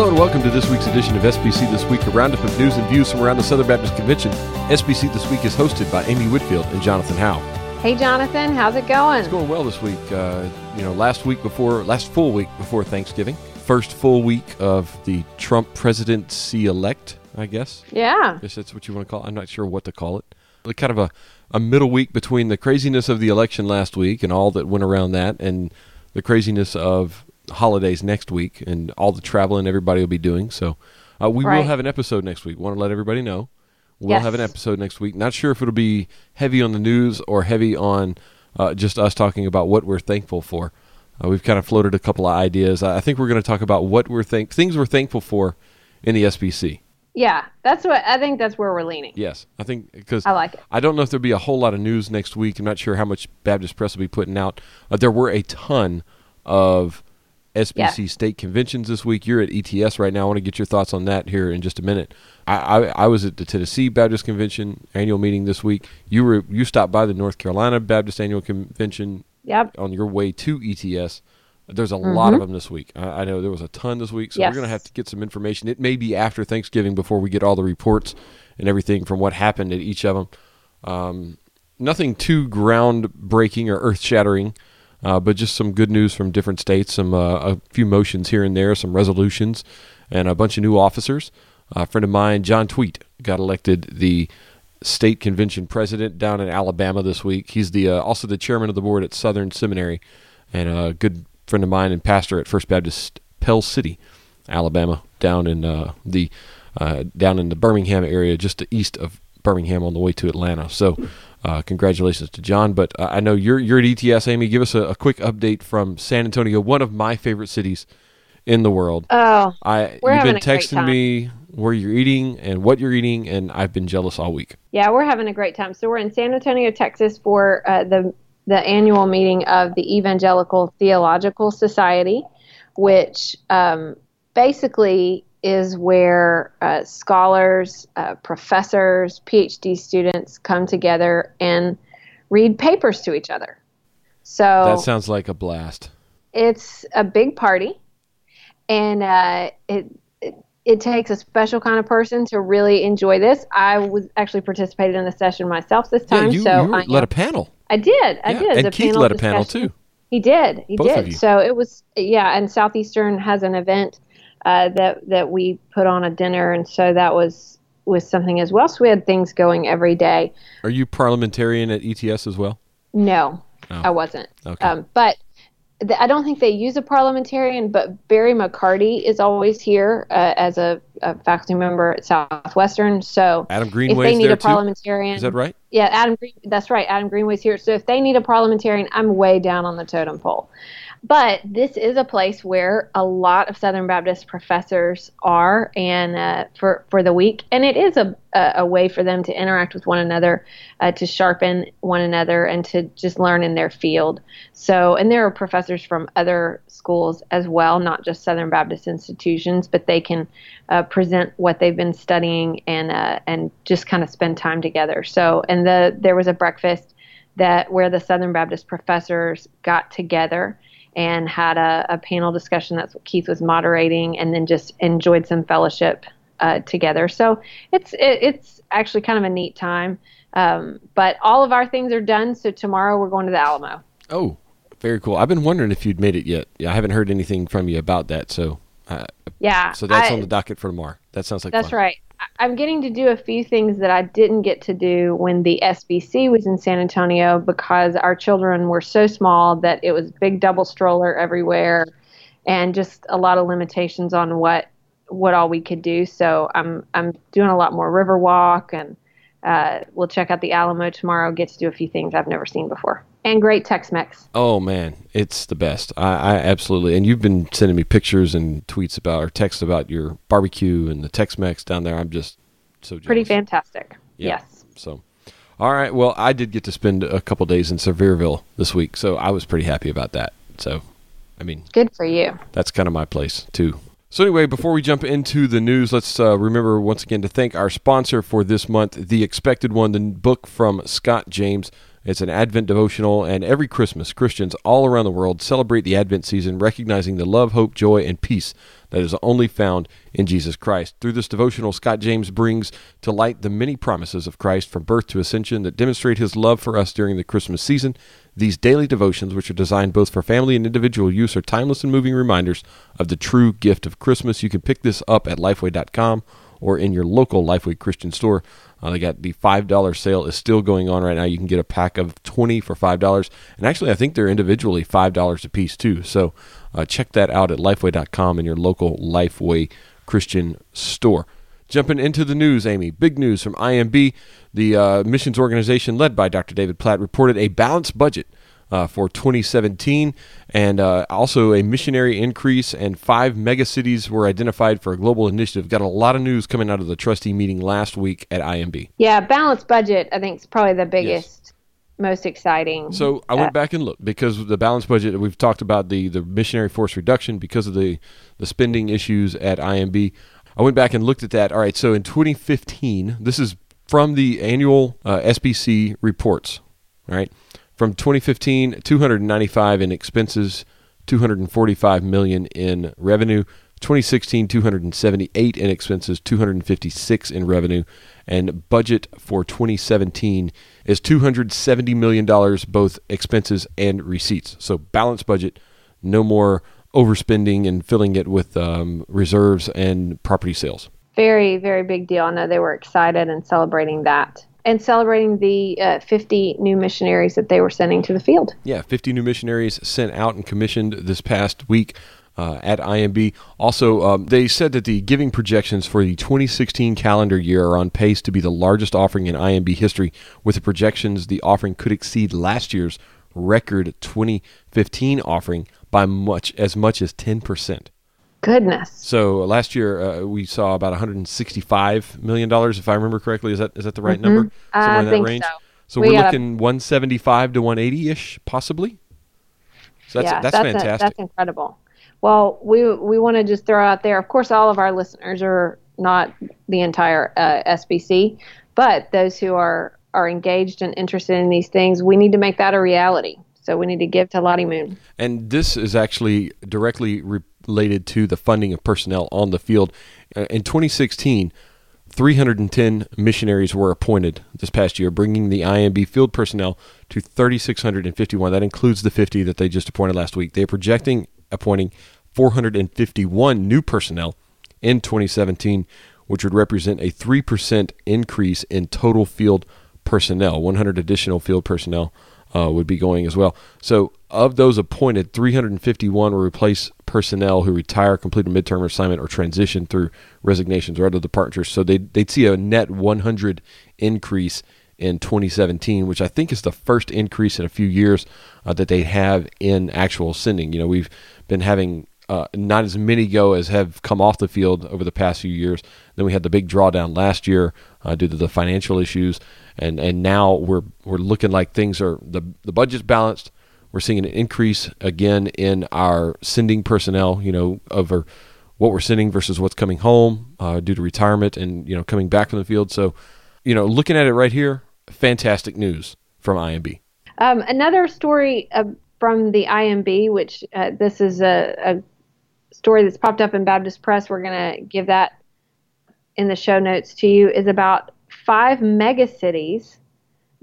Hello and welcome to this week's edition of SBC This Week, a roundup of news and views from around the Southern Baptist Convention. SBC This Week is hosted by Amy Whitfield and Jonathan Howe. Hey, Jonathan, how's it going? It's going well this week. Uh, you know, last week before, last full week before Thanksgiving, first full week of the Trump presidency elect, I guess. Yeah. I guess that's what you want to call it. I'm not sure what to call it. Like kind of a, a middle week between the craziness of the election last week and all that went around that and the craziness of holidays next week and all the traveling everybody will be doing. So uh, we will have an episode next week. Want to let everybody know. We'll Yes. have an episode next week. Not sure if it'll be heavy on the news or heavy on uh, just us talking about what we're thankful for. Uh, we've kind of floated a couple of ideas. I I think we're going to talk about what we're thank things we're thankful for in the SBC. Yeah, that's what I think that's where we're leaning. Yes, I think because I like it. I don't know if there'll be a whole lot of news next week. I'm not sure how much Baptist Press will be putting out. Uh, there were a ton of SBC state conventions this week. You're at ETS right now. I want to get your thoughts on that here in just a minute. I, I, I was at the Tennessee Baptist Convention annual meeting this week. You were you stopped by the North Carolina Baptist Annual Convention Yep. on your way to ETS. There's a lot of them this week. I, I know there was a ton this week, so Yes. we're going to have to get some information. It may be after Thanksgiving before we get all the reports and everything from what happened at each of them. Um, nothing too groundbreaking or earth shattering, uh, but just some good news from different states. Some uh, a few motions here and there, some resolutions, and a bunch of new officers. a friend of mine, John Thweatt, got elected the state convention president down in Alabama this week. He's the uh, also the chairman of the board at Southern Seminary, and a good friend of mine and pastor at First Baptist Pell City, Alabama, down in uh, the uh, down in the Birmingham area, just east of Birmingham on the way to Atlanta. So, uh, congratulations to John. But uh, I know you're you're at ETS, Amy. Give us a, a quick update from San Antonio, one of my favorite cities in the world. Oh, I We're you've been having a great texting me where you're eating and what you're eating, and I've been jealous all week. yeah, we're having a great time. So we're in San Antonio, Texas for uh, the the annual meeting of the Evangelical Theological Society, which um, basically is where uh, scholars, uh, professors, PhD students come together and read papers to each other. So That sounds like a blast. it's a big party and uh, it, it it takes a special kind of person to really enjoy this i was actually participated in the session myself this Yeah, time you, so you I, led a panel. I did i Yeah, did and the Keith led a panel too. he did he Both did so it was yeah and southeastern has an event uh, that that we put on a dinner and so that was was something as well so we had things going every day Are you parliamentarian at ETS as well? No, Oh. I wasn't. Okay. Um, but th- I don't think they use a parliamentarian. But Barry McCarty is always here uh, as a, a faculty member at Southwestern. So Adam Greenway, if they need a too. parliamentarian, Is that right? yeah, Adam. Green, that's right. Adam Greenway's here. So if they need a parliamentarian, I'm way down on the totem pole. But this is a place where a lot of Southern Baptist professors are, and uh, for for the week, and it is a a, way for them to interact with one another, uh, to sharpen one another, and to just learn in their field. So, and there are professors from other schools as well, not just Southern Baptist institutions, but they can uh, present what they've been studying and uh, and just kind of spend time together. So, and the there was a breakfast that where the Southern Baptist professors got together and had a, a panel discussion. That's what Keith was moderating, and then just enjoyed some fellowship uh, together. So it's it, it's actually kind of a neat time. Um, but all of our things are done. So tomorrow we're going to the Alamo. Oh, very cool. I've been wondering if you'd made it yet. Yeah, I haven't heard anything from you about that. So, uh, Yeah. so that's I- on the docket for tomorrow. That sounds like That's fun. right. I'm getting to do a few things that I didn't get to do when the SBC was in San Antonio because our children were so small that it was big double stroller everywhere and just a lot of limitations on what what all we could do. So I'm I'm doing a lot more river walk and uh, we'll check out the Alamo tomorrow. Get to do a few things I've never seen before and great Tex-Mex. Oh man, it's the best. I, I absolutely. And you've been sending me pictures and tweets about or texts about your barbecue and the Tex-Mex down there. I'm just so jealous. Pretty fantastic. Yeah. Yes. So, all right. Well, I did get to spend a couple days in Sevierville this week, so I was pretty happy about that. So, I mean, Good for you. that's kind of my place too. So anyway, before we jump into the news, let's uh, remember once again to thank our sponsor for this month, The Expected One, the book from Scott James. It's an Advent devotional, and every Christmas, Christians all around the world celebrate the Advent season, recognizing the love, hope, joy, and peace that is only found in Jesus Christ. Through this devotional, Scott James brings to light the many promises of Christ from birth to ascension that demonstrate his love for us during the Christmas season. These daily devotions, which are designed both for family and individual use, are timeless and moving reminders of the true gift of Christmas. You can pick this up at lifeway.com or in your local Lifeway Christian store. Uh, they got the five dollar sale is still going on right now. You can get a pack of twenty for five dollars, and actually, I think they're individually five dollars a piece too. So uh, check that out at Lifeway.com in your local Lifeway Christian store. Jumping into the news, Amy. Big news from IMB. The uh, missions organization led by Dr. David Platt reported a balanced budget uh, for 2017, and uh, also a missionary increase, and five megacities were identified for a global initiative. Got a lot of news coming out of the trustee meeting last week at IMB. Yeah, balanced budget, I think, is probably the biggest. Yes. Most exciting. So I went back and looked because the balanced budget. We've talked about the, the missionary force reduction because of the the spending issues at IMB. I went back and looked at that. All right, so in 2015, this is from the annual uh, SBC reports. All right, from 2015, 295 in expenses, 245 million in revenue. 2016, 278 in expenses, 256 in revenue, and budget for 2017 is 270 million dollars, both expenses and receipts. So balanced budget, no more overspending and filling it with um, reserves and property sales. Very, very big deal. I know they were excited and celebrating that and celebrating the uh, 50 new missionaries that they were sending to the field. Yeah, 50 new missionaries sent out and commissioned this past week. Uh, at IMB. Also, um, they said that the giving projections for the 2016 calendar year are on pace to be the largest offering in IMB history. With the projections, the offering could exceed last year's record 2015 offering by much as much as 10 percent. Goodness. So last year uh, we saw about 165 million dollars, if I remember correctly. Is that is that the right mm-hmm. number? Somewhere I in that think range. So, so we are looking 175 to 180 ish, possibly. So that's yeah, that's, that's fantastic. A, that's incredible. Well, we we want to just throw out there. Of course, all of our listeners are not the entire uh, SBC, but those who are are engaged and interested in these things, we need to make that a reality. So we need to give to Lottie Moon. And this is actually directly related to the funding of personnel on the field. Uh, in 2016, 310 missionaries were appointed this past year, bringing the IMB field personnel to 3,651. That includes the 50 that they just appointed last week. They're projecting appointing 451 new personnel in 2017, which would represent a 3% increase in total field personnel. 100 additional field personnel uh, would be going as well. So, of those appointed, 351 will replace personnel who retire, complete a midterm assignment, or transition through resignations or other departures. So, they'd, they'd see a net 100 increase in 2017, which I think is the first increase in a few years uh, that they have in actual sending. You know, we've been having uh, not as many go as have come off the field over the past few years. Then we had the big drawdown last year uh, due to the financial issues, and and now we're we're looking like things are the the budget's balanced. We're seeing an increase again in our sending personnel. You know, over what we're sending versus what's coming home uh, due to retirement and you know coming back from the field. So, you know, looking at it right here, fantastic news from IMB. Um, another story uh, from the IMB, which uh, this is a, a, story that's popped up in Baptist Press. We're going to give that in the show notes to you. Is about five megacities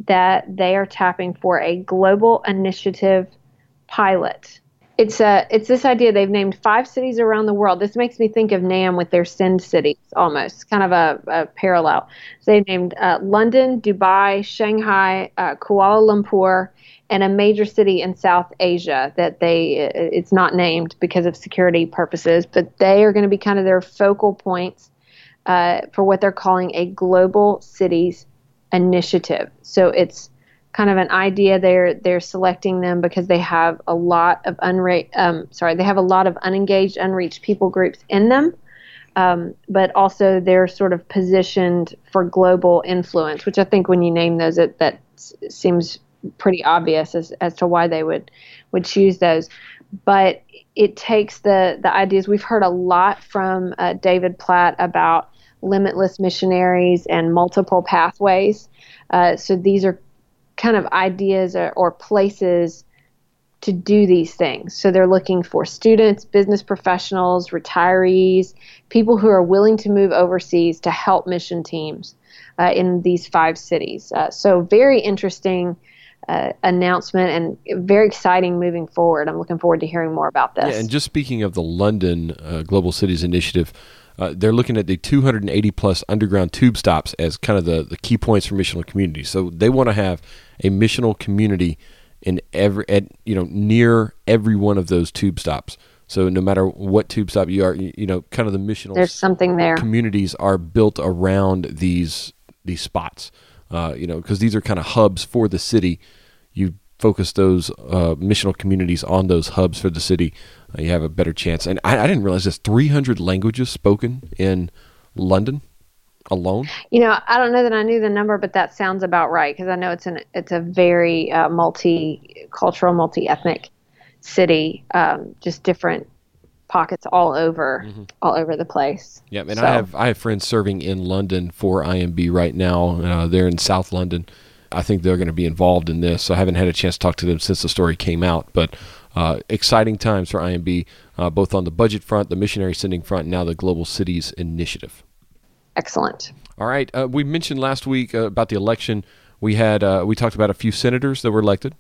that they are tapping for a global initiative pilot. It's a it's this idea they've named five cities around the world. This makes me think of NAM with their Send cities almost, kind of a, a parallel. So they've named uh, London, Dubai, Shanghai, uh, Kuala Lumpur, and a major city in South Asia that they it's not named because of security purposes, but they are going to be kind of their focal points uh, for what they're calling a global cities initiative. So it's kind of an idea they're they're selecting them because they have a lot of unra- um, sorry they have a lot of unengaged unreached people groups in them um, but also they're sort of positioned for global influence which i think when you name those it that seems pretty obvious as, as to why they would would choose those. But it takes the the ideas we've heard a lot from uh, David Platt about limitless missionaries and multiple pathways. Uh, so these are kind of ideas or, or places to do these things. So they're looking for students, business professionals, retirees, people who are willing to move overseas to help mission teams uh, in these five cities. Uh, so very interesting. Uh, announcement and very exciting moving forward. I'm looking forward to hearing more about this. Yeah, and just speaking of the London uh, Global Cities Initiative, uh, they're looking at the 280 plus underground tube stops as kind of the, the key points for missional community. So they want to have a missional community in every at you know near every one of those tube stops. So no matter what tube stop you are, you, you know, kind of the missional there's something there. Communities are built around these these spots. Uh, you know, because these are kind of hubs for the city. You focus those uh, missional communities on those hubs for the city, uh, you have a better chance. And I, I didn't realize there's 300 languages spoken in London alone? You know, I don't know that I knew the number, but that sounds about right because I know it's an it's a very uh, multicultural, multi ethnic city, um, just different pockets all over mm-hmm. all over the place. Yeah, and so. I have I have friends serving in London for IMB right now. Uh, they're in South London. I think they're going to be involved in this. So I haven't had a chance to talk to them since the story came out, but uh, exciting times for IMB, uh, both on the budget front, the missionary sending front, and now the Global Cities Initiative excellent. All right. Uh, we mentioned last week uh, about the election. We had uh, we talked about a few senators that were elected.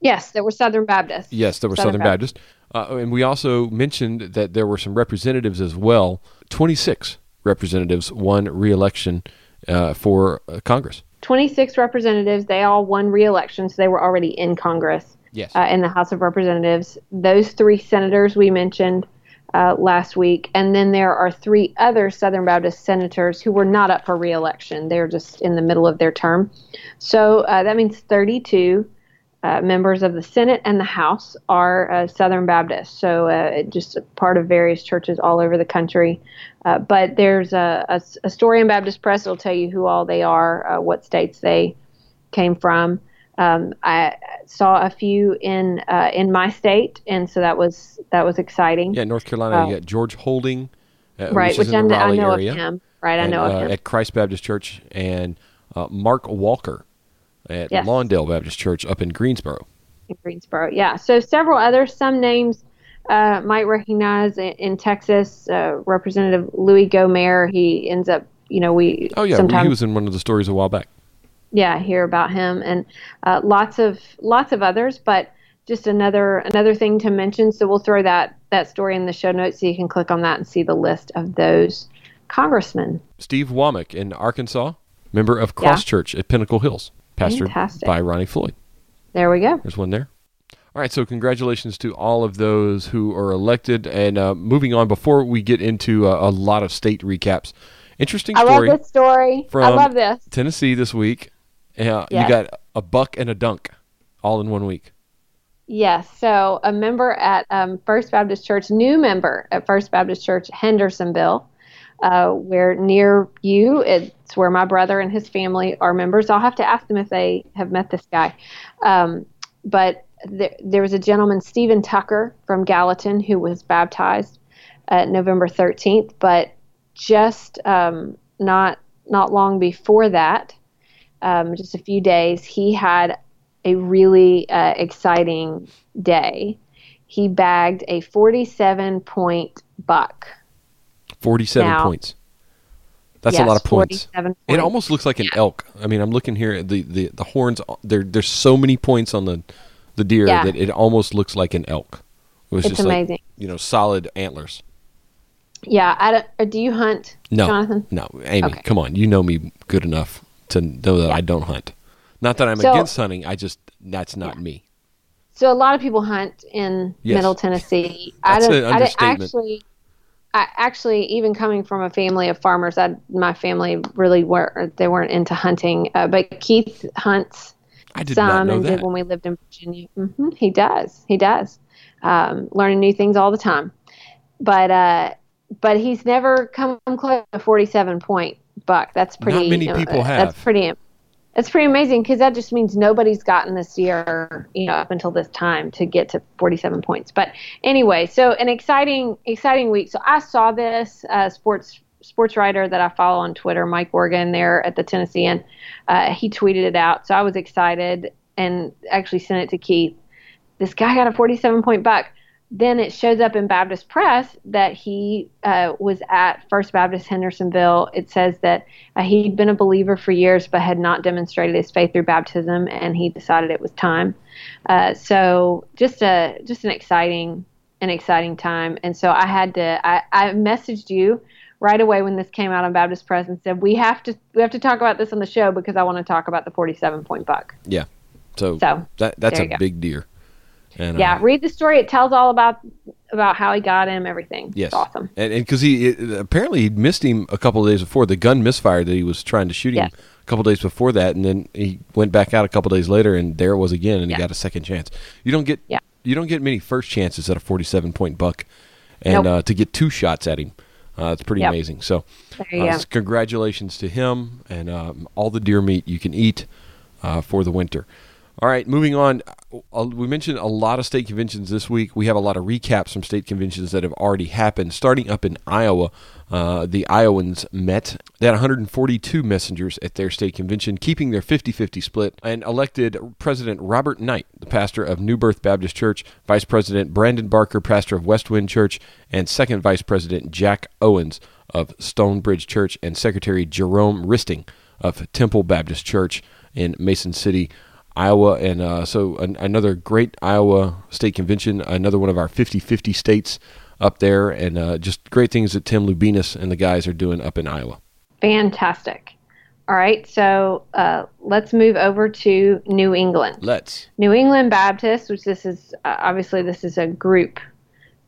Yes, there were Southern Baptists. Yes, there were Southern, Southern Baptists, Baptist. Uh, and we also mentioned that there were some representatives as well. Twenty six representatives won re-election uh, for uh, Congress. Twenty six representatives. They all won re-election, so they were already in Congress. Yes. in the House of Representatives. Those three senators we mentioned uh, last week. And then there are three other Southern Baptist senators who were not up for reelection. They're just in the middle of their term. So uh, that means 32 uh, members of the Senate and the House are uh, Southern Baptists, So uh, just a part of various churches all over the country. Uh, but there's a, a, a, story in Baptist Press that will tell you who all they are, what states they came from. Um, I saw a few in uh, in my state, and so that was that was exciting. Yeah, North Carolina, you got George Holding, uh, right? Which, which I, I, know area, of him. Right, and, I know of uh, him at Christ Baptist Church, and uh, Mark Walker at yes. Lawndale Baptist Church up in Greensboro. In Greensboro, yeah. So several others. Some names uh, might recognize in, in Texas. Uh, Representative Louis Gohmert. He ends up, you know, we. Oh yeah, sometimes, he was in one of the stories a while back yeah, hear about him and uh, lots of lots of others. But just another another thing to mention. So we'll throw that that story in the show notes so you can click on that and see the list of those congressmen. Steve Womack in Arkansas, member of Cross yeah. Church at Pinnacle Hills, pastored Fantastic. by Ronnie Floyd. There we go. There's one there. All right, so congratulations to all of those who are elected. And uh, moving on, before we get into uh, a lot of state recaps, interesting story. I love this story. From I love this. Tennessee this week. Yeah, yes. you got a buck and a dunk all in one week. Yes. So a member at um, First Baptist Church, new member at First Baptist Church, Hendersonville, uh, where near you, it's where my brother and his family are members. I'll have to ask them if they have met this guy. Um, but there, was a gentleman, Stephen Tucker from Gallatin, who was baptized uh, November 13th. But just um, not not long before that, um, just a few days, he had a really uh, exciting day. He bagged a 47 point buck. 47 now, points. That's yes, a lot of points. points. It almost looks like an yeah. elk. I mean, I'm looking here at the, the, the horns. There, there's so many points on the the deer yeah. that it almost looks like an elk. It was it's just amazing. Like, you know, solid antlers. Yeah. I don't, uh, do you hunt, no, Jonathan? No, Amy, okay. come on. You know me good enough to know that yeah. I don't hunt. Not that I'm so, against hunting. I just that's not yeah. me. So a lot of people hunt in yes. Middle Tennessee. that's I, an understatement. I actually, I actually, even coming from a family of farmers, I, my family really were they weren't into hunting. Uh, but Keith hunts I did some and did when we lived in Virginia. Mm-hmm, he does. He does. Um, learning new things all the time. But uh, but he's never come close to a 47 point buck. That's pretty. Not many you know, people have. That's pretty. That's pretty amazing because that just means nobody's gotten this year, you know, up until this time to get to 47 points. But anyway, so an exciting, exciting week. So I saw this uh, sports sports writer that I follow on Twitter, Mike Organ, there at the Tennessean. Uh, he tweeted it out, so I was excited and actually sent it to Keith. This guy got a 47 point buck then it shows up in Baptist Press that he uh, was at First Baptist Hendersonville. It says that uh, he'd been a believer for years but had not demonstrated his faith through baptism, and he decided it was time. Uh, so just a just an exciting an exciting time. And so I had to I, I messaged you right away when this came out on Baptist Press and said we have to we have to talk about this on the show because I want to talk about the 47 point buck. Yeah. So, so that that's a go. big deer. And, yeah, uh, read the story. It tells all about about how he got him, everything. Yes, it's awesome. And because he it, apparently he'd missed him a couple of days before the gun misfired that he was trying to shoot him yes. a couple days before that, and then he went back out a couple days later, and there it was again, and yeah. he got a second chance. You don't get yeah. you don't get many first chances at a forty-seven point buck, and nope. uh, to get two shots at him. Uh, it's pretty yep. amazing. So, uh, congratulations to him and um, all the deer meat you can eat uh, for the winter. All right, moving on. Uh, we mentioned a lot of state conventions this week. We have a lot of recaps from state conventions that have already happened. Starting up in Iowa, uh, the Iowans met. They had 142 messengers at their state convention, keeping their 50 50 split, and elected President Robert Knight, the pastor of New Birth Baptist Church, Vice President Brandon Barker, pastor of Westwind Church, and Second Vice President Jack Owens of Stonebridge Church, and Secretary Jerome Risting of Temple Baptist Church in Mason City. Iowa, and uh, so an, another great Iowa State Convention, another one of our 50-50 states up there, and uh, just great things that Tim Lubinus and the guys are doing up in Iowa. Fantastic. All right, so uh, let's move over to New England. Let's. New England Baptist, which this is uh, obviously this is a group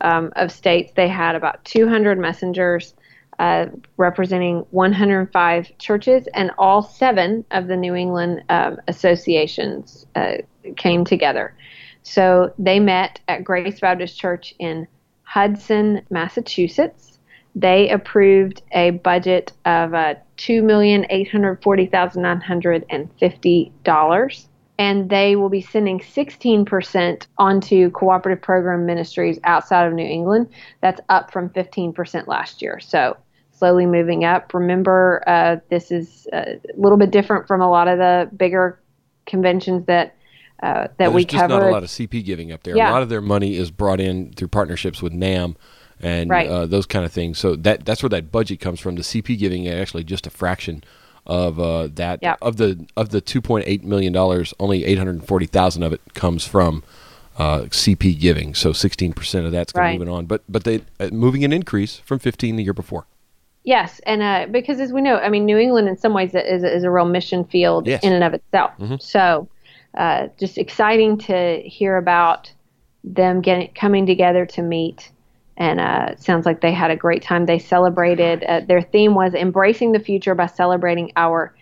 um, of states. They had about 200 messengers uh, representing 105 churches, and all seven of the New England um, associations uh, came together. So they met at Grace Baptist Church in Hudson, Massachusetts. They approved a budget of uh, $2,840,950 and they will be sending 16% onto cooperative program ministries outside of New England. That's up from 15% last year. So slowly moving up. Remember, uh, this is a little bit different from a lot of the bigger conventions that uh, that There's we just cover. not a lot of CP giving up there. Yeah. A lot of their money is brought in through partnerships with NAM and right. uh, those kind of things. So that that's where that budget comes from. The CP giving is actually just a fraction of uh, that yep. of the of the 2.8 million dollars. Only 840,000 of it comes from uh, CP giving. So 16 percent of that's right. moving on. But but they uh, moving an increase from 15 the year before. Yes, and uh, because as we know, I mean, New England in some ways is, is a real mission field yes. in and of itself. Mm-hmm. So, uh, just exciting to hear about them getting coming together to meet. And uh, sounds like they had a great time. They celebrated. Uh, their theme was embracing the future by celebrating our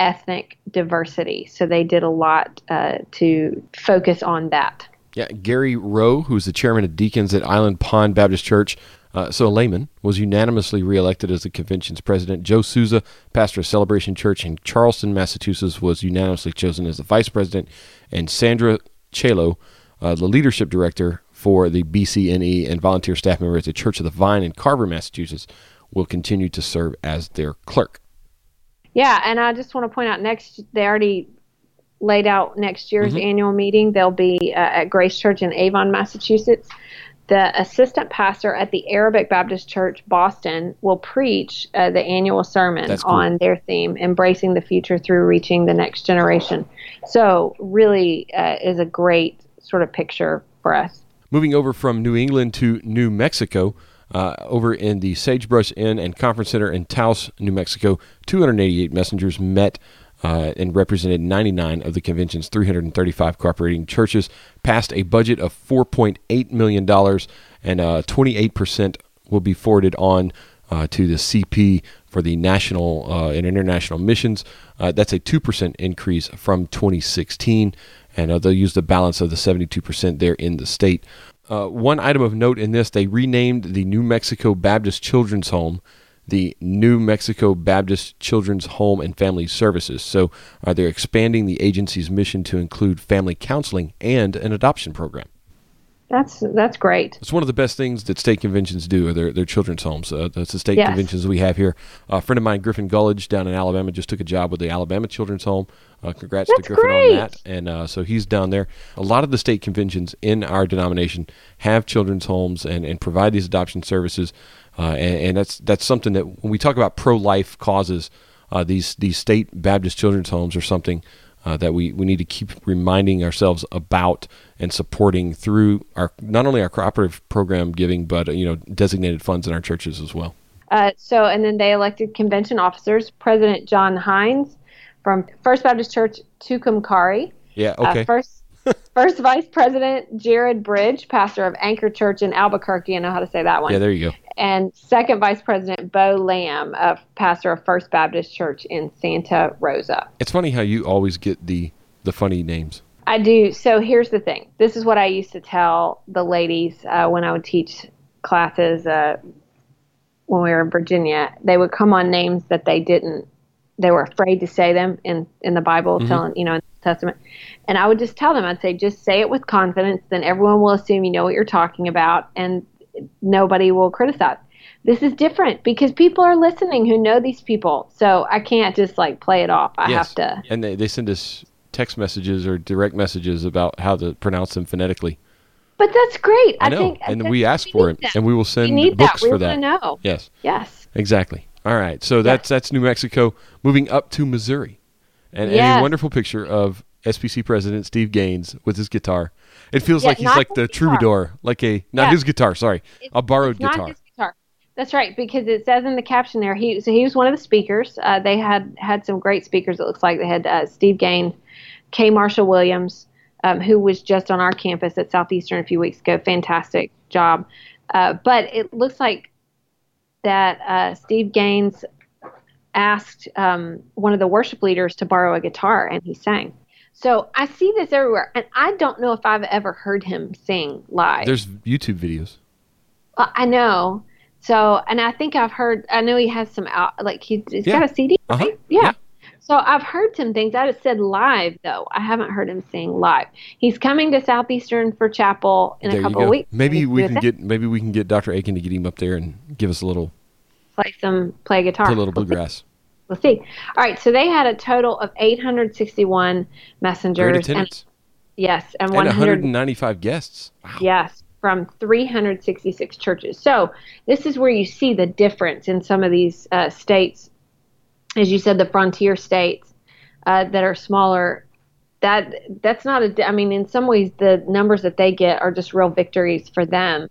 ethnic diversity. So they did a lot uh, to focus on that. Yeah, Gary Rowe, who's the chairman of deacons at Island Pond Baptist Church, uh, so Lehman was unanimously reelected as the convention's president. Joe Souza, pastor of Celebration Church in Charlestown, Massachusetts, was unanimously chosen as the vice president, and Sandra Chalo, uh, the leadership director for the BCNE and volunteer staff member at the Church of the Vine in Carver, Massachusetts, will continue to serve as their clerk. Yeah, and I just want to point out next they already laid out next year's mm-hmm. annual meeting. They'll be uh, at Grace Church in Avon, Massachusetts the assistant pastor at the Arabic Baptist Church Boston will preach uh, the annual sermon cool. on their theme, embracing the future through reaching the next generation. So, really, uh, is a great sort of picture for us. Moving over from New England to New Mexico. Uh, over in the Sagebrush Inn and Conference Center in Taos, New Mexico, 288 messengers met uh, and represented 99 of the convention's 335 cooperating churches, passed a budget of $4.8 million, and uh, 28% will be forwarded on uh, to the CP for the national uh, and international missions. Uh, that's a 2% increase from 2016, and uh, they'll use the balance of the 72% there in the state. one item of note in this, they renamed the New Mexico Baptist Children's Home the New Mexico Baptist Children's Home and Family Services. So uh, they're expanding the agency's mission to include family counseling and an adoption program. That's that's great. It's one of the best things that state conventions do. Are their their children's homes. Uh, that's the state Yes. conventions we have here. a friend of mine, Griffin Gulledge, down in Alabama, just took a job with the Alabama Children's Home. Uh, congrats That's to Griffin great. on that. And uh, so he's down there. A lot of the state conventions in our denomination have children's homes and, and provide these adoption services. Uh, and, and that's that's something that when we talk about pro life causes, uh, these these state Baptist children's homes are something uh, that we, we need to keep reminding ourselves about and supporting through our not only our cooperative program giving, but you know designated funds in our churches as well. Uh, so, and then they elected convention officers. President John Hines from First Baptist Church Tucumcari. Yeah. Uh, Okay. first, first Vice President Jared Bridge, pastor of Anchor Church in Albuquerque. I know how to say that one. yeah. There you go. and second Vice President Bo Lamb, pastor of First Baptist Church in Santa Rosa. It's funny how you always get the the funny names. I do. So here's the thing. This is what I used to tell the ladies uh, when I would teach classes uh, when we were in Virginia. They would come on names that they didn't. They were afraid to say them in in the Bible, telling you know Testament. And I would just tell them. I'd say, just say it with confidence. Then everyone will assume you know what you're talking about, and nobody will criticize. This is different because people are listening who know these people. So I can't just like play it off. I yes. have to. And they, they send us text messages or direct messages about how to pronounce them phonetically. But that's great. I know, think and we ask for it, that. and we will We send need books that. We for want that. to know. Yes. Yes. Exactly. All right. So that's that's New Mexico. Moving up to Missouri, and, and a wonderful picture of SBC President Steve Gaines with his guitar. It feels Yeah, like he's like the guitar. troubadour, like a not Yeah. his guitar. Sorry, It's- a borrowed guitar. his guitar. That's right, because it says in the caption there he so he was one of the speakers. Uh, they had had some great speakers. It looks like they had uh, Steve Gaines, K. Marshall Williams, um, who was just on our campus at Southeastern a few weeks ago. Fantastic job. Uh, but it looks like that uh, Steve Gaines asked um, one of the worship leaders to borrow a guitar, and he sang. So I see this everywhere, and I don't know if I've ever heard him sing live. There's YouTube videos. I know. So, and I think I've heard. I know he has some out. Like he's, he's Yeah. got a CD, Uh-huh. Yeah. Yeah. So I've heard some things. I just said live though. I haven't heard him sing live. He's coming to Southeastern for chapel in there a couple of weeks. Maybe we can get maybe we can get Dr. Akin to get him up there and give us a little play some play guitar. a little bluegrass. We'll see. All right. So they had a total of 861 Great messengers and yes, and and 195 guests. Wow. Yes, from 366 churches. So this is where you see the difference in some of these uh, states, as you said, the frontier states uh, that are smaller. That that's not a. I mean, in some ways, the numbers that they get are just real victories for them,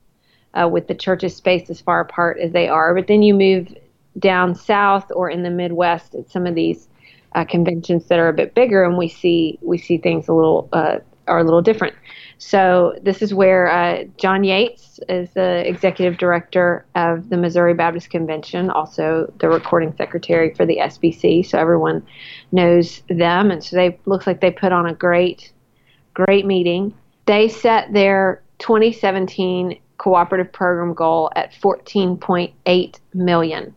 uh, with the churches spaced as far apart as they are. But then you move down south or in the Midwest at some of these uh, conventions that are a bit bigger, and we see we see things a little uh, are a little different. So this is where uh, John Yeats is the executive director of the Missouri Baptist Convention, also the recording secretary for the SBC. So everyone knows them, and so they looks like they put on a great, great meeting. They set their 2017 cooperative program goal at 14.8 million.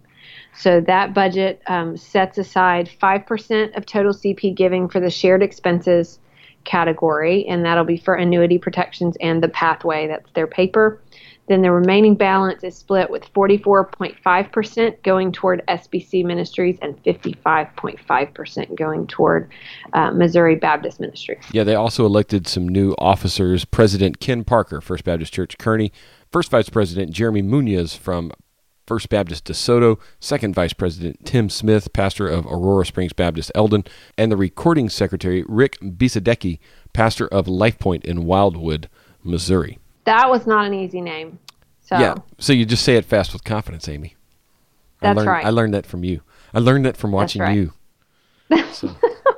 So that budget um, sets aside 5% of total CP giving for the shared expenses category, and that'll be for annuity protections and the pathway. That's their paper. Then the remaining balance is split with 44.5% going toward SBC ministries and 55.5% going toward uh, Missouri Baptist ministries. Yeah, they also elected some new officers. President Ken Parker, First Baptist Church Kearney. First Vice President Jeremy Munoz from First Baptist DeSoto. Second Vice President Tim Smith, pastor of Aurora Springs Baptist Eldon. And the recording secretary Rick Bisadecki, pastor of Life Point in Wildwood, Missouri. That was not an easy name. So Yeah, so you just say it fast with confidence, Amy. I That's learned, right. I learned that from you. I learned that from watching right. you. So.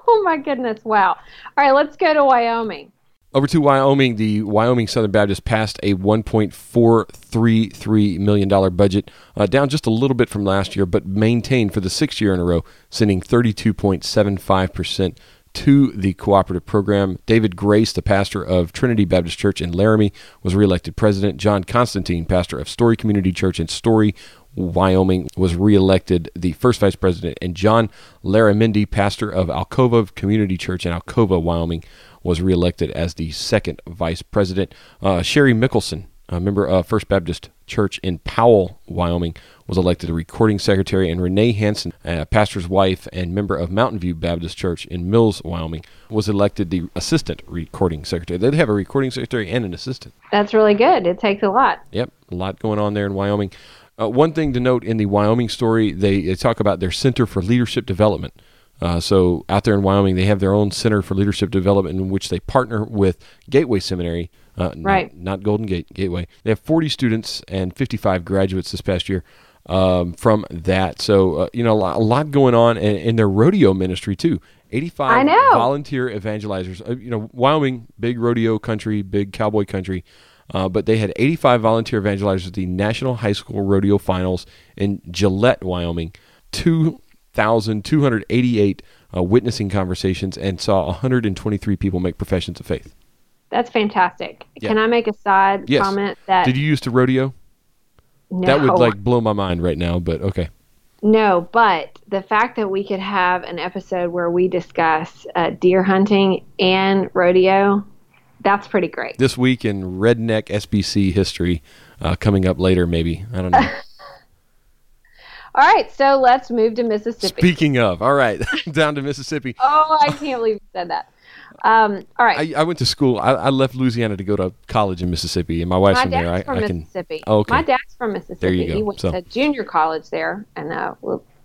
oh my goodness, wow. All right, let's go to Wyoming. Over to Wyoming, the Wyoming Southern Baptist passed a $1.433 million budget, uh, down just a little bit from last year, but maintained for the sixth year in a row, sending 32.75% to the cooperative program. David Grace, the pastor of Trinity Baptist Church in Laramie, was reelected president. John Constantine, pastor of Story Community Church in Story, Wyoming, was reelected the first vice president. And John Laramendi, pastor of Alcova Community Church in Alcova, Wyoming, was reelected as the second vice president. Uh, Sherry Mickelson, a member of First Baptist Church in Powell, Wyoming, was elected a recording secretary, and Renee Hanson, a pastor's wife and member of Mountain View Baptist Church in Mills, Wyoming, was elected the assistant recording secretary. They'd have a recording secretary and an assistant. That's really good. It takes a lot. Yep, a lot going on there in Wyoming. Uh, one thing to note in the Wyoming story, they, they talk about their Center for Leadership Development. Uh, so out there in Wyoming, they have their own Center for Leadership Development in which they partner with Gateway Seminary, uh, right. not, not Golden Gate, Gateway. They have 40 students and 55 graduates this past year um, from that. So, uh, you know, a lot, a lot going on in, in, their rodeo ministry, too. 85 volunteer evangelizers. Uh, you know, Wyoming, big rodeo country, big cowboy country. Uh, but they had 85 volunteer evangelizers at the National High School Rodeo Finals in Gillette, Wyoming. 2,288 uh, witnessing conversations and saw 123 people make professions of faith. That's fantastic. Yeah. Can I make a side yes. comment that Did you used to rodeo? No. That would like blow my mind right now, but okay. No, but the fact that we could have an episode where we discuss uh, deer hunting and rodeo, that's pretty great. This week in Redneck SBC history, uh, coming up later, maybe. I don't know. all right, so let's move to Mississippi. Speaking of, all right, down to Mississippi. oh, I can't believe you said that. Um, all right. I, I, went to school. I, I, left Louisiana to go to college in Mississippi, and my wife's my from there. I, from I Mississippi. Can, oh, okay. My dad's from Mississippi. There you go. He went so. to junior college there, and uh,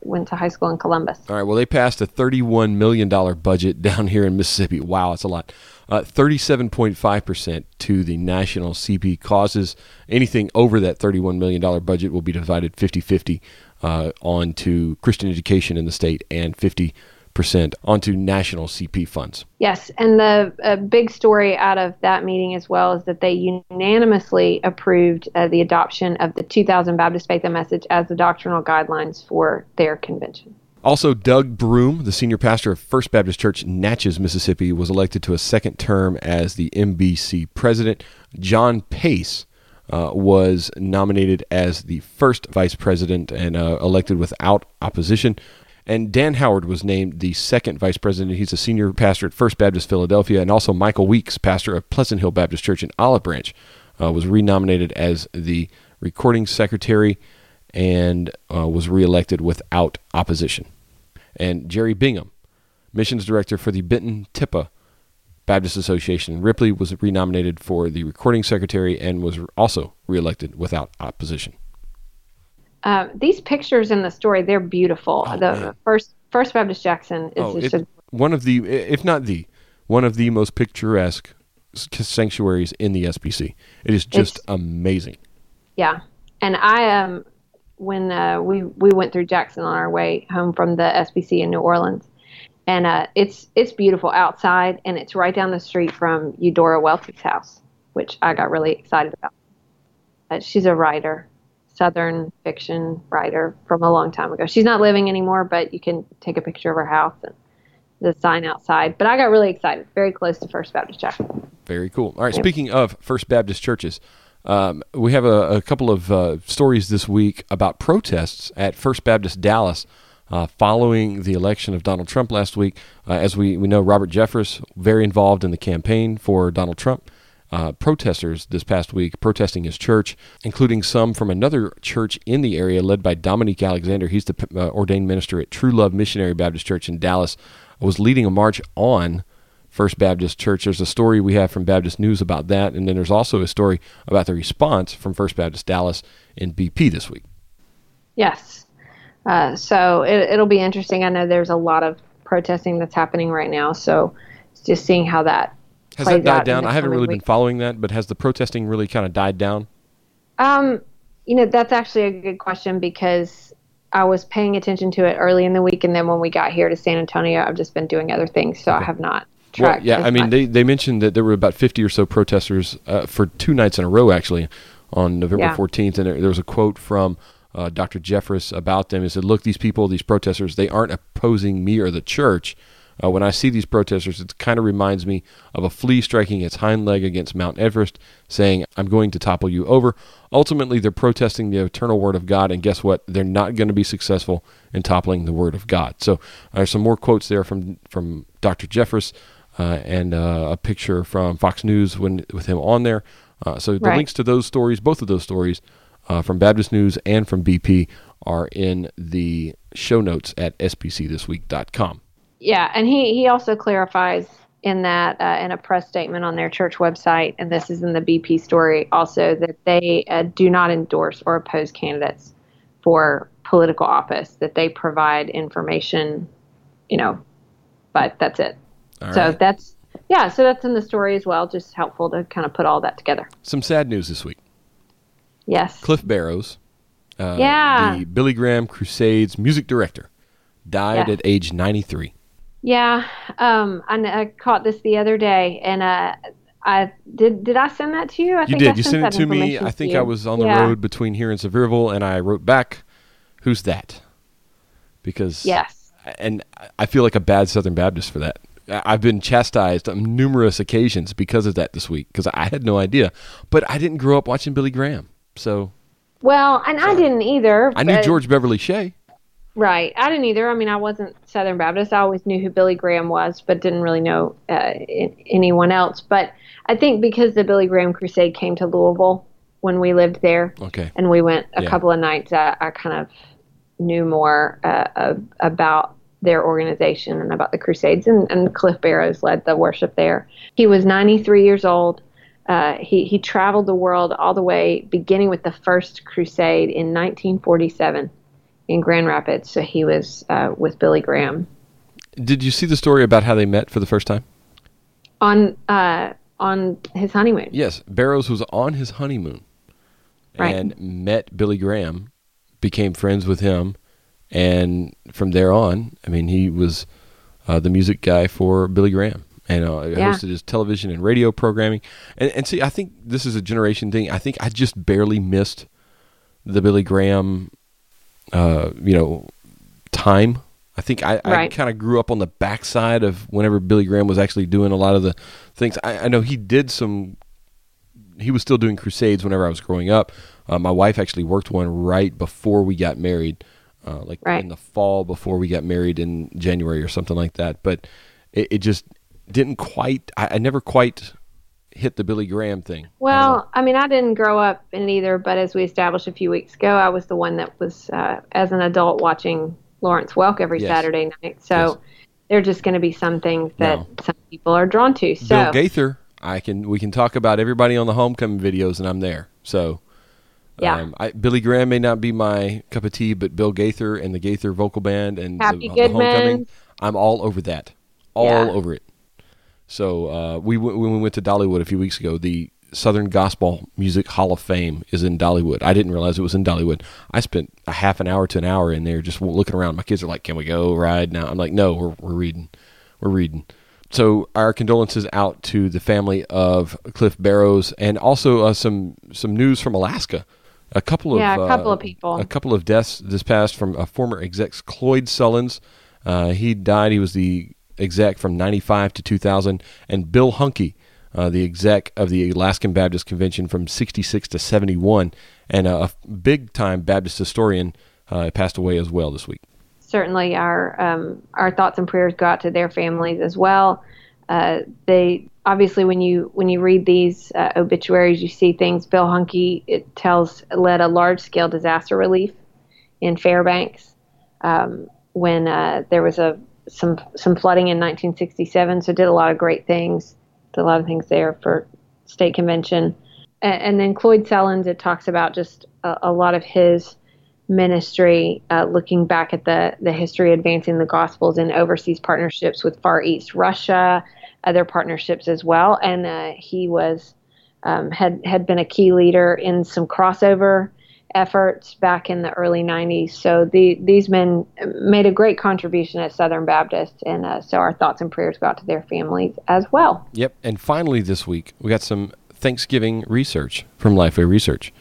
went to high school in Columbus. All right. Well, they passed a $31 million budget down here in Mississippi. Wow, that's a lot. Uh, 37.5% to the national CP causes. Anything over that $31 million budget will be divided 50 50 uh, on to Christian education in the state and 50 percent onto national CP funds. Yes, and the big story out of that meeting as well is that they unanimously approved uh, the adoption of the 2000 Baptist Faith and Message as the doctrinal guidelines for their convention. Also, Doug Broom, the senior pastor of First Baptist Church, Natchez, Mississippi, was elected to a second term as the MBC president. John Pace uh, was nominated as the first vice president and uh, elected without opposition. And Dan Howard was named the second vice president. He's a senior pastor at First Baptist Philadelphia, and also Michael Weeks, pastor of Pleasant Hill Baptist Church in Olive Branch, uh, was renominated as the recording secretary and uh, was reelected without opposition. And Jerry Bingham, missions director for the Benton Tippah Baptist Association Ripley, was renominated for the recording secretary and was also reelected without opposition. Uh, these pictures in the story, they're beautiful. Oh, the man. first First Baptist Jackson is oh, just it, a, one of the, if not the, one of the most picturesque sanctuaries in the SBC. It is just amazing. Yeah, and I um when uh, we we went through Jackson on our way home from the SBC in New Orleans, and uh, it's it's beautiful outside, and it's right down the street from Eudora Welty's house, which I got really excited about. Uh, she's a writer, Southern fiction writer from a long time ago. She's not living anymore, but you can take a picture of her house and the sign outside. But I got really excited. Very close to First Baptist Church. Very cool. All right. Yep. Speaking of First Baptist churches, um, we have a, a couple of uh, stories this week about protests at First Baptist Dallas. Uh, following the election of Donald Trump last week, uh, as we, we know, Robert Jeffress very involved in the campaign for Donald Trump uh, protesters this past week protesting his church, including some from another church in the area led by Dominique Alexander. He's the uh, ordained minister at True Love Missionary Baptist Church in Dallas. Was leading a march on First Baptist Church. There's a story we have from Baptist News about that, and then there's also a story about the response from First Baptist Dallas in BP this week. Yes. Uh, so it, will be interesting. I know there's a lot of protesting that's happening right now, so just seeing how that has that died down? I haven't really week. been following that, but has the protesting really kind of died down? Um, you know, that's actually a good question because I was paying attention to it early in the week, and then when we got here to San Antonio, I've just been doing other things, so okay. I have not tracked. Well, yeah, I mean, they they mentioned that there were about fifty or so protesters uh, for two nights in a row, actually, on November fourteenth, and there, there was a quote from. Uh, Dr. Jeffress about them. He said, "Look, these people, these protesters, they aren't opposing me or the church. Uh, when I see these protesters, it kind of reminds me of a flea striking its hind leg against Mount Everest, saying, I'm going to topple you over. Ultimately, they're protesting the eternal Word of God, and guess what? They're not going to be successful in toppling the Word of God. So there's some more quotes there from, from Dr. Jeffress. uh, and uh, a picture from Fox News when with him on there. Uh, so the Right. links to those stories, both of those stories, uh, from Baptist News and from BP, are in the show notes at sbcthisweek.com. Yeah, and he he also clarifies in that uh, in a press statement on their church website, and this is in the BP story also that they uh, do not endorse or oppose candidates for political office. That they provide information, you know, but that's it. All so right. that's yeah, so that's in the story as well. Just helpful to kind of put all that together. Some sad news this week. Yes. Cliff Barrows, uh, Yeah. the Billy Graham Crusades music director, died Yeah. at age 93. Yeah, um, I, I caught this the other day, and uh, I did. Did I send that to you? I You think did. I you sent it that to me. I think. I was on the Yeah. road between here and Sevierville, and I wrote back, "Who's that?" Because Yes. and I feel like a bad Southern Baptist for that. I've been chastised on numerous occasions because of that this week because I had no idea. But I didn't grow up watching Billy Graham, so Well, and I didn't either. I knew George Beverly Shea. Right. I didn't either. I mean, I wasn't Southern Baptist. I always knew who Billy Graham was, but didn't really know uh, anyone else. But I think because the Billy Graham Crusade came to Louisville when we lived there, Okay, and we went a Yeah. couple of nights, I, I kind of knew more uh, of, about their organization and about the Crusades. And, and Cliff Barrows led the worship there. He was 93 years old. Uh, he, he traveled the world all the way, beginning with the first crusade in 1947 in Grand Rapids. So he was uh, with Billy Graham did you see the story about how they met for the first time? on uh, on his honeymoon. Yes, Barrows was on his honeymoon Right. and met Billy Graham, became friends with him, and from there on, I mean, he was uh, the music guy for Billy Graham and uh, Yeah. hosted his television and radio programming. And, and see, I think this is a generation thing. I think I just barely missed the Billy Graham, uh, you know, time. I think I, I kind of grew up on the backside of whenever Billy Graham was actually doing a lot of the things. I, I know he did some he was still doing crusades whenever I was growing up. Uh, my wife actually worked one right before we got married, uh, like Right. in the fall before we got married in January or something like that. But it, it just didn't quite. I, I never quite hit the Billy Graham thing. Well, I mean, I didn't grow up in either, but as we established a few weeks ago, I was the one that was, uh, as an adult, watching Lawrence Welk every Yes. Saturday night. So Yes. there are just going to be some things that No. some people are drawn to. So Bill Gaither, I can we can talk about everybody on the homecoming videos, and I'm there. So. Yeah. Um, I, Billy Graham may not be my cup of tea, but Bill Gaither and the Gaither vocal band and Happy the, the homecoming, I'm all over that, all Yeah. over it. So uh, we w- when we went to Dollywood a few weeks ago, the Southern Gospel Music Hall of Fame is in Dollywood. I didn't realize it was in Dollywood. I spent a half an hour to an hour in there just looking around. My kids are like, "Can we go ride now?" I'm like, "No, we're we're reading, we're reading." So our condolences out to the family of Cliff Barrows, and also uh, some some news from Alaska. A couple of Yeah, a couple uh, of people. a couple of deaths this past from a former exec, Cloyd Sullins. Uh, he died. He was the exec from 95 to 2000. And Bill Hunke, uh, the exec of the Alaskan Baptist Convention from 66 to 71. And a big time Baptist historian uh, passed away as well this week. certainly our um, our thoughts and prayers go out to their families as well. Uh, they obviously when you when you read these uh, obituaries, you see things. Bill Hunke it tells led a large scale disaster relief in Fairbanks um, when uh, there was a some some flooding in 1967. So did a lot of great things. Did a lot of things there for state convention. And, and then Cloyd Sellens, it talks about just a, a lot of his ministry, uh, looking back at the, the history advancing the gospels and overseas partnerships with Far East Russia, other partnerships as well. And uh, he was um, had had been a key leader in some crossover efforts back in the early 90s. So the, these men made a great contribution at Southern Baptist, and uh, so our thoughts and prayers go out to their families as well. Yep. And finally, this week, we got some Thanksgiving research from Lifeway Research.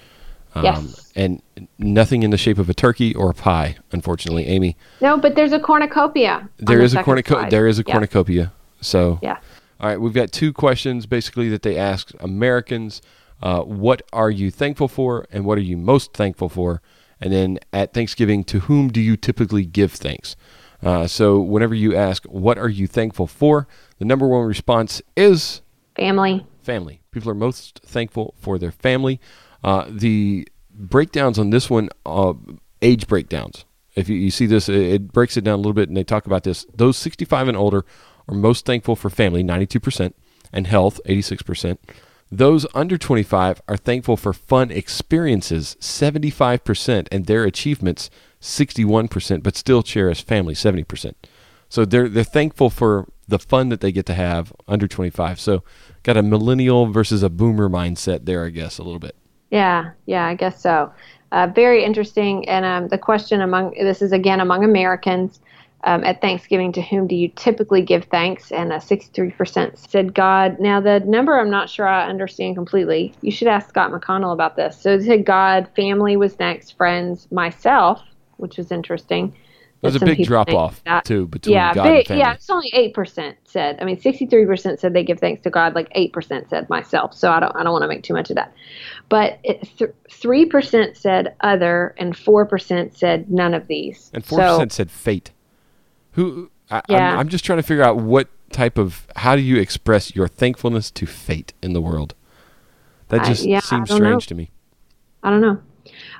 Um, Yes. And nothing in the shape of a turkey or a pie, unfortunately, Amy. No, but there's a cornucopia. There the a cornucopia. There is a Yeah. cornucopia. So, Yeah. all right, we've got two questions basically that they ask Americans. Uh, what are you thankful for, and what are you most thankful for? And then at Thanksgiving, to whom do you typically give thanks? Uh, so, whenever you ask, what are you thankful for, The number one response is Family. family. People are most thankful for their family. Uh, the breakdowns on this one, uh, age breakdowns. If you, you see this, it, it breaks it down a little bit, and they talk about this. Those 65 and older are most thankful for family, 92%, and health, 86%. Those under 25 are thankful for fun experiences, 75%, and their achievements, 61%, but still cherish family, 70%. So they're they're thankful for the fun that they get to have under 25. So got a millennial versus a boomer mindset there, I guess, a little bit. Yeah, yeah, I guess so. Uh, very interesting. And um, the question among this is again among Americans um, at Thanksgiving, to whom do you typically give thanks? And uh, 63% said God. Now, the number I'm not sure I understand completely. You should ask Scott McConnell about this. So it said God, family was next, friends, myself, which was interesting. There's a big drop off too between yeah, God big, family. yeah, it's only eight percent said. I mean, sixty-three percent said they give thanks to God. Like eight percent said myself. So I don't, I don't want to make too much of that. But three percent said other, and four percent said none of these. And four So- percent said fate. Who? I, Yeah. I'm, I'm just trying to figure out what type of how do you express your thankfulness to fate in the world. That I- just yeah, seems don't know. strange to me. I don't know.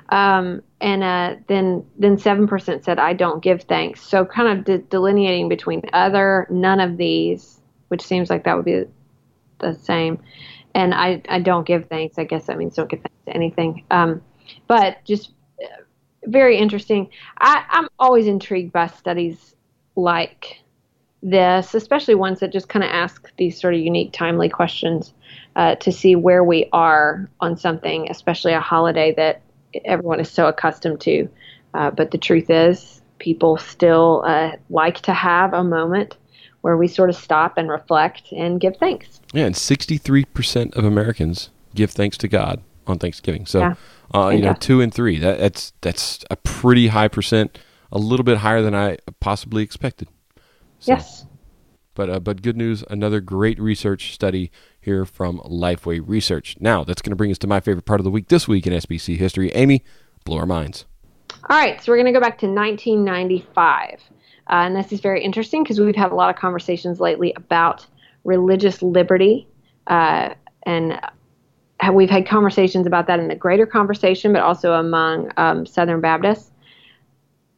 Um, and uh, then then seven percent said I don't give thanks. So kind of de- delineating between other, none of these, which seems like that would be the same, and I I don't give thanks. I guess that means don't give thanks to anything. Um, but just uh, very interesting. I, I'm always intrigued by studies like this, especially ones that just kind of ask these sort of unique, timely questions uh, to see where we are on something, especially a holiday that everyone is so accustomed to. Uh, but the truth is, people still uh, like to have a moment where we sort of stop and reflect and give thanks. Yeah, and 63% of Americans give thanks to God on Thanksgiving. So, Yeah. uh, you know, two and three. That, that's that's a pretty high percent, a little bit higher than I possibly expected. So, Yes. But uh, but good news, another great research study here from Lifeway Research. Now that's going to bring us to my favorite part of the week this week in SBC history. Amy, blow our minds. All right, so we're going to go back to 1995. Uh, and this is very interesting because we've had a lot of conversations lately about religious liberty. Uh, and we've had conversations about that in the greater conversation, but also among um, Southern Baptists.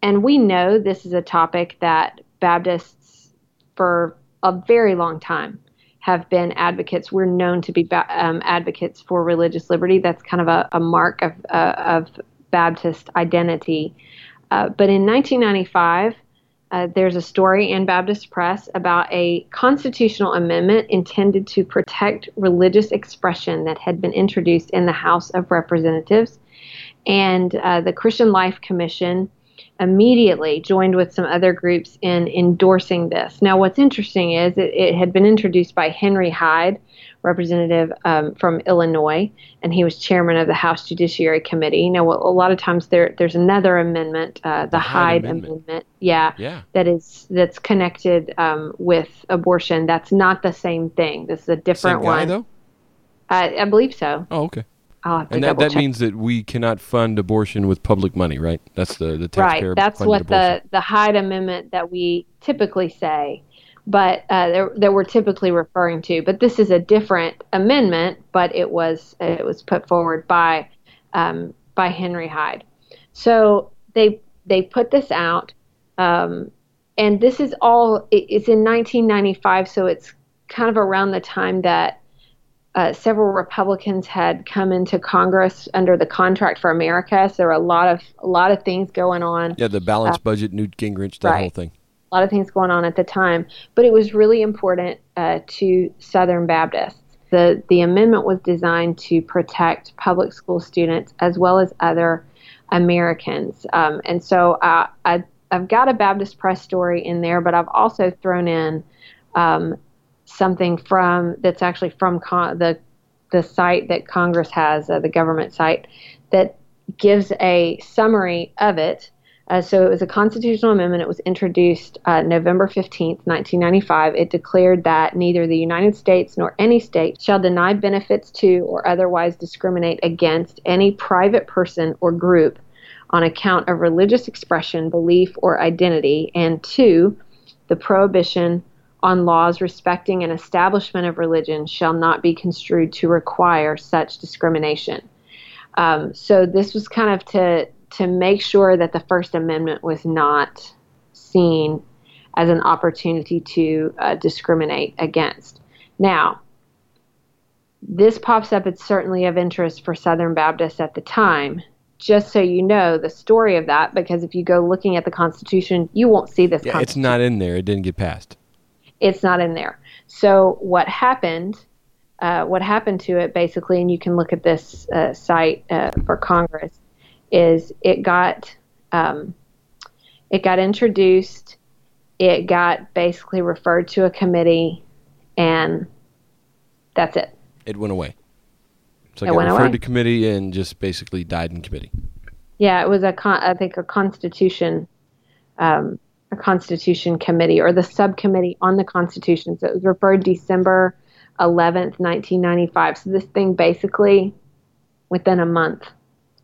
And we know this is a topic that Baptists, for a very long time, have been advocates. We're known to be ba- um, advocates for religious liberty. That's kind of a, a mark of, uh, of Baptist identity. Uh, but in 1995, uh, there's a story in Baptist Press about a constitutional amendment intended to protect religious expression that had been introduced in the House of Representatives. And uh, the Christian Life Commission immediately joined with some other groups in endorsing this. Now, what's interesting is it, it had been introduced by Henry Hyde, representative um, from Illinois, and he was chairman of the House Judiciary Committee. Now, a lot of times there there's another amendment, uh, the, The Hyde Hyde, Amendment. amendment. yeah, Yeah. that is that's connected um, with abortion. That's not the same thing. This is a different Same guy one. though. I, I believe so. Oh, okay. I'll have to And that, that check. means that we cannot fund abortion with public money, right? That's the the taxpayer right. That's what abortion. the the Hyde Amendment that we typically say, but uh, that, that we're typically referring to. But this is a different amendment, but it was it was put forward by um, by Henry Hyde. So they they put this out, um, and this is all. It, it's in 1995, so it's kind of around the time that uh, several Republicans had come into Congress under the Contract for America. So there were a lot of a lot of things going on, yeah, the balanced budget, Newt Gingrich, that uh, right. whole thing. a lot of things going on at the time. But it was really important uh, to Southern Baptists. the The amendment was designed to protect public school students as well as other Americans. Um, and so uh, I, I've got a Baptist Press story in there, but I've also thrown in um, something from that's actually from con- the the site that Congress has, uh, the government site, that gives a summary of it. Uh, so it was a constitutional amendment. It was introduced uh, November 15th, 1995. It declared that neither the United States nor any state shall deny benefits to or otherwise discriminate against any private person or group on account of religious expression, belief, or identity. And two, the prohibition on laws respecting an establishment of religion shall not be construed to require such discrimination. Um, so this was kind of to to make sure that the First Amendment was not seen as an opportunity to uh, discriminate against. Now, this pops up. It's certainly of interest for Southern Baptists at the time. Just so you know the story of that, because if you go looking at the Constitution, you won't see this. Yeah, it's not in there. It didn't get passed. It's not in there. So what happened? Uh, what happened to it basically, and you can look at this uh, site uh, for Congress, is it got um, it got introduced, it got basically referred to a committee, and that's it. It went away. So It it got went referred away. to committee and just basically died in committee. Yeah, it was a con- I think a constitution, um, a constitution committee or the subcommittee on the constitution. So it was referred December eleventh, nineteen ninety five. So this thing basically, within a month,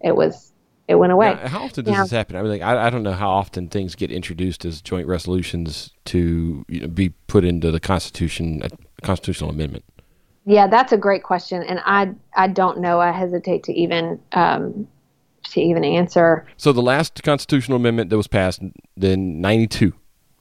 it was it went away. Now, how often does Now- this happen? I mean, like, I, I don't know how often things get introduced as joint resolutions to you know, be put into the Constitution, a constitutional amendment. Yeah, that's a great question, and I I don't know. I hesitate to even um, to even answer. So the last constitutional amendment that was passed, then 92,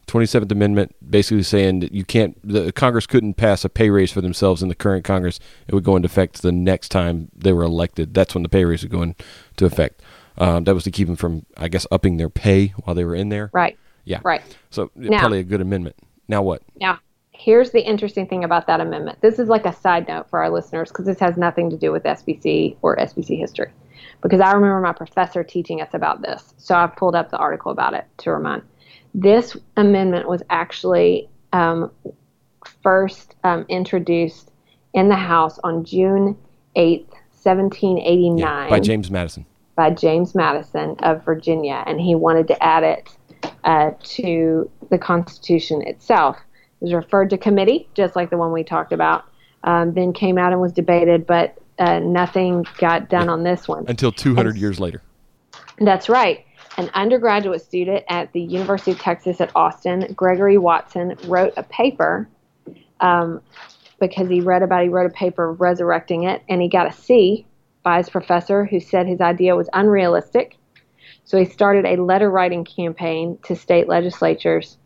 27th Amendment, basically saying that you can't, the Congress couldn't pass a pay raise for themselves in the current Congress. It would go into effect the next time they were elected. That's when the pay raise would go into effect. Um, that was to keep them from, I guess, upping their pay while they were in there. Right, Yeah. right. So Now- probably a good amendment. Now what? Now, here's the interesting thing about that amendment. This is like a side note for our listeners because this has nothing to do with SBC or SBC history. Because I remember my professor teaching us about this. So I've pulled up the article about it to remind. This amendment was actually um, first um, introduced in the House on June 8th, 1789 Yeah, by James Madison. by James Madison of Virginia, and he wanted to add it uh, to the Constitution itself. It was referred to committee, just like the one we talked about. Um, then came out and was debated, but uh, nothing got done on this one. Until 200 years later. That's right. An undergraduate student at the University of Texas at Austin, Gregory Watson, wrote a paper um, because he read about he wrote a paper resurrecting it, and he got a C by his professor, who said his idea was unrealistic. So he started a letter writing campaign to state legislatures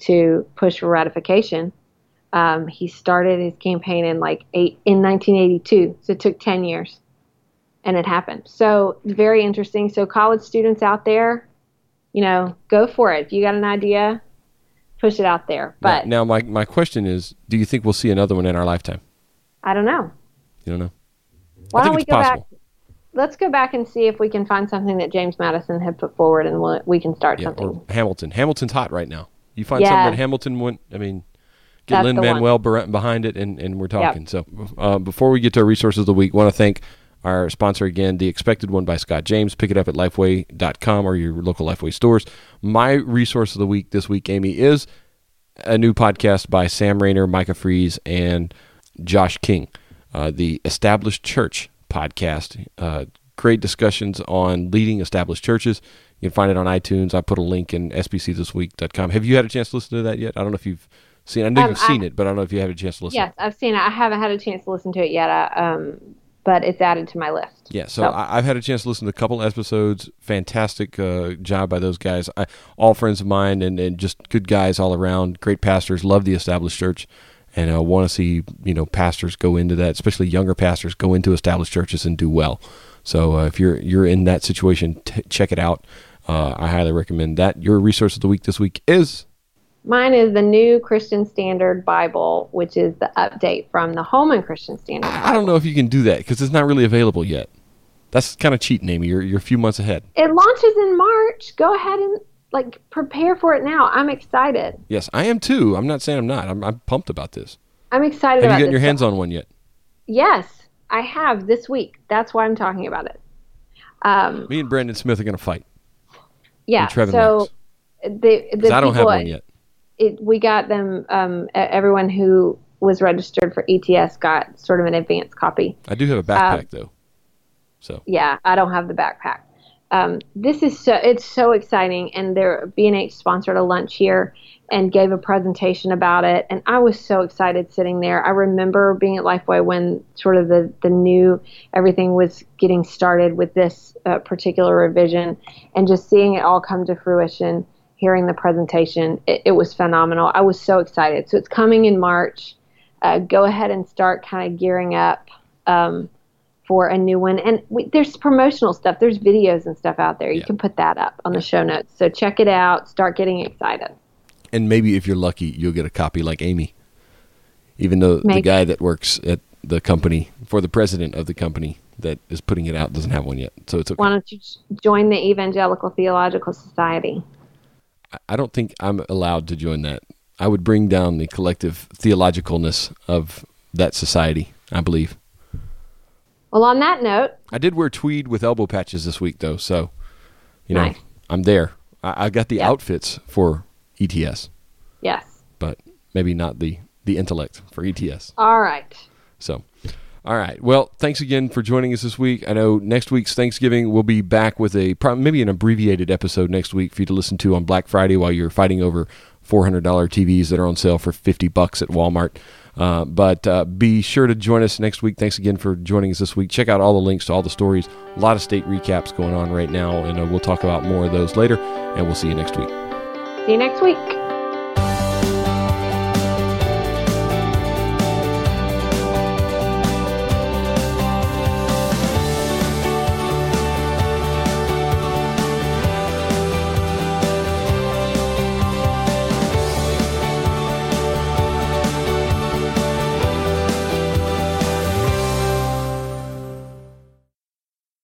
to push for ratification. Um, he started his campaign in like eight in 1982, so it took 10 years and it happened. So very interesting. So college students out there, you know, go for it. If you got an idea, push it out there. But now, now my, my question is do you think we'll see another one in our lifetime? I don't know. You don't know? Why don't we go possible. back? Let's go back and see if we can find something that James Madison had put forward, and we'll, we can start Yeah, something. or Hamilton. Hamilton's hot right now. You find Yeah. something that Hamilton went. I mean, get That's Lin the one. Manuel behind it, and, and we're talking. So uh, before we get to our resources of the week, want to thank our sponsor again, The Expected One by Scott James. Pick it up at lifeway.com or your local Lifeway stores. My resource of the week this week, Amy, is a new podcast by Sam Rainer, Micah Fries, and Josh King, uh, the Established Church podcast. Uh, great discussions on leading established churches. You can find it on iTunes. I put a link in sbcthisweek.com. Have you had a chance to listen to that yet? I don't know if you've seen. I know Um, you've seen I- it, but I don't know if you had a chance to listen. Yes, I've seen it. I haven't had a chance to listen to it yet, uh, um, but it's added to my list. Yeah, so I, I've had a chance to listen to a couple episodes. Fantastic uh, job by those guys. I, all friends of mine and, and just good guys all around. Great pastors. Love the established church, and uh, want to see you know pastors go into that, especially younger pastors go into established churches and do well. So uh, if you're you're in that situation, t- check it out. Uh, I highly recommend that. Your resource of the week this week is Mine is the New Christian Standard Bible, which is the update from the Holman Christian Standard. I don't know if you can do that because it's not really available yet. That's kind of cheating, Amy. You're you're a few months ahead. It launches in March. Go ahead and like prepare for it now. I'm excited. Yes, I am too. I'm not saying I'm not. I'm, I'm pumped about this. I'm excited Have you gotten your hands on one yet? Yes, I have this week. That's why I'm talking about it. Um, Me and Brandon Smith are going to fight. yeah. So Max. the the I don't have one yet. It, we got them. Um, everyone who was registered for ETS got sort of an advance copy. I do have a backpack though. So Yeah, I don't have the backpack. Um, this is so it's so exciting, and they're B&H sponsored a lunch here, and gave a presentation about it. And I was so excited sitting there. I remember being at Lifeway when sort of the, the new everything was getting started with this uh, particular revision and just seeing it all come to fruition, hearing the presentation. It, it was phenomenal. I was so excited. So it's coming in March. Uh, go ahead and start kind of gearing up. Um, for a new one. And we, there's promotional stuff. There's videos and stuff out there. You yeah. can put that up on the show notes. So check it out. Start getting excited and maybe if you're lucky, you'll get a copy like Amy. Even though maybe. the guy that works at the company for the president of the company that is putting it out doesn't have one yet, so it's okay. Why don't you join the Evangelical Theological Society? I don't think I'm allowed to join that. I would bring down the collective theologicalness of that society. I believe. Well, on that note, I did wear tweed with elbow patches this week, though, so you know nice. I'm there. I, I got the yep. outfits for ETS. Yes. But maybe not the the intellect for ETS. All right. So, all right. Well, thanks again for joining us this week. I know next week's Thanksgiving we'll be back with a maybe an abbreviated episode next week for you to listen to on Black Friday while you're fighting over $400 TVs that are on sale for 50 bucks at Walmart. Uh, but uh, be sure to join us next week. Thanks again for joining us this week. Check out all the links to all the stories. A lot of state recaps going on right now, and uh, we'll talk about more of those later. And we'll see you next week. See you next week.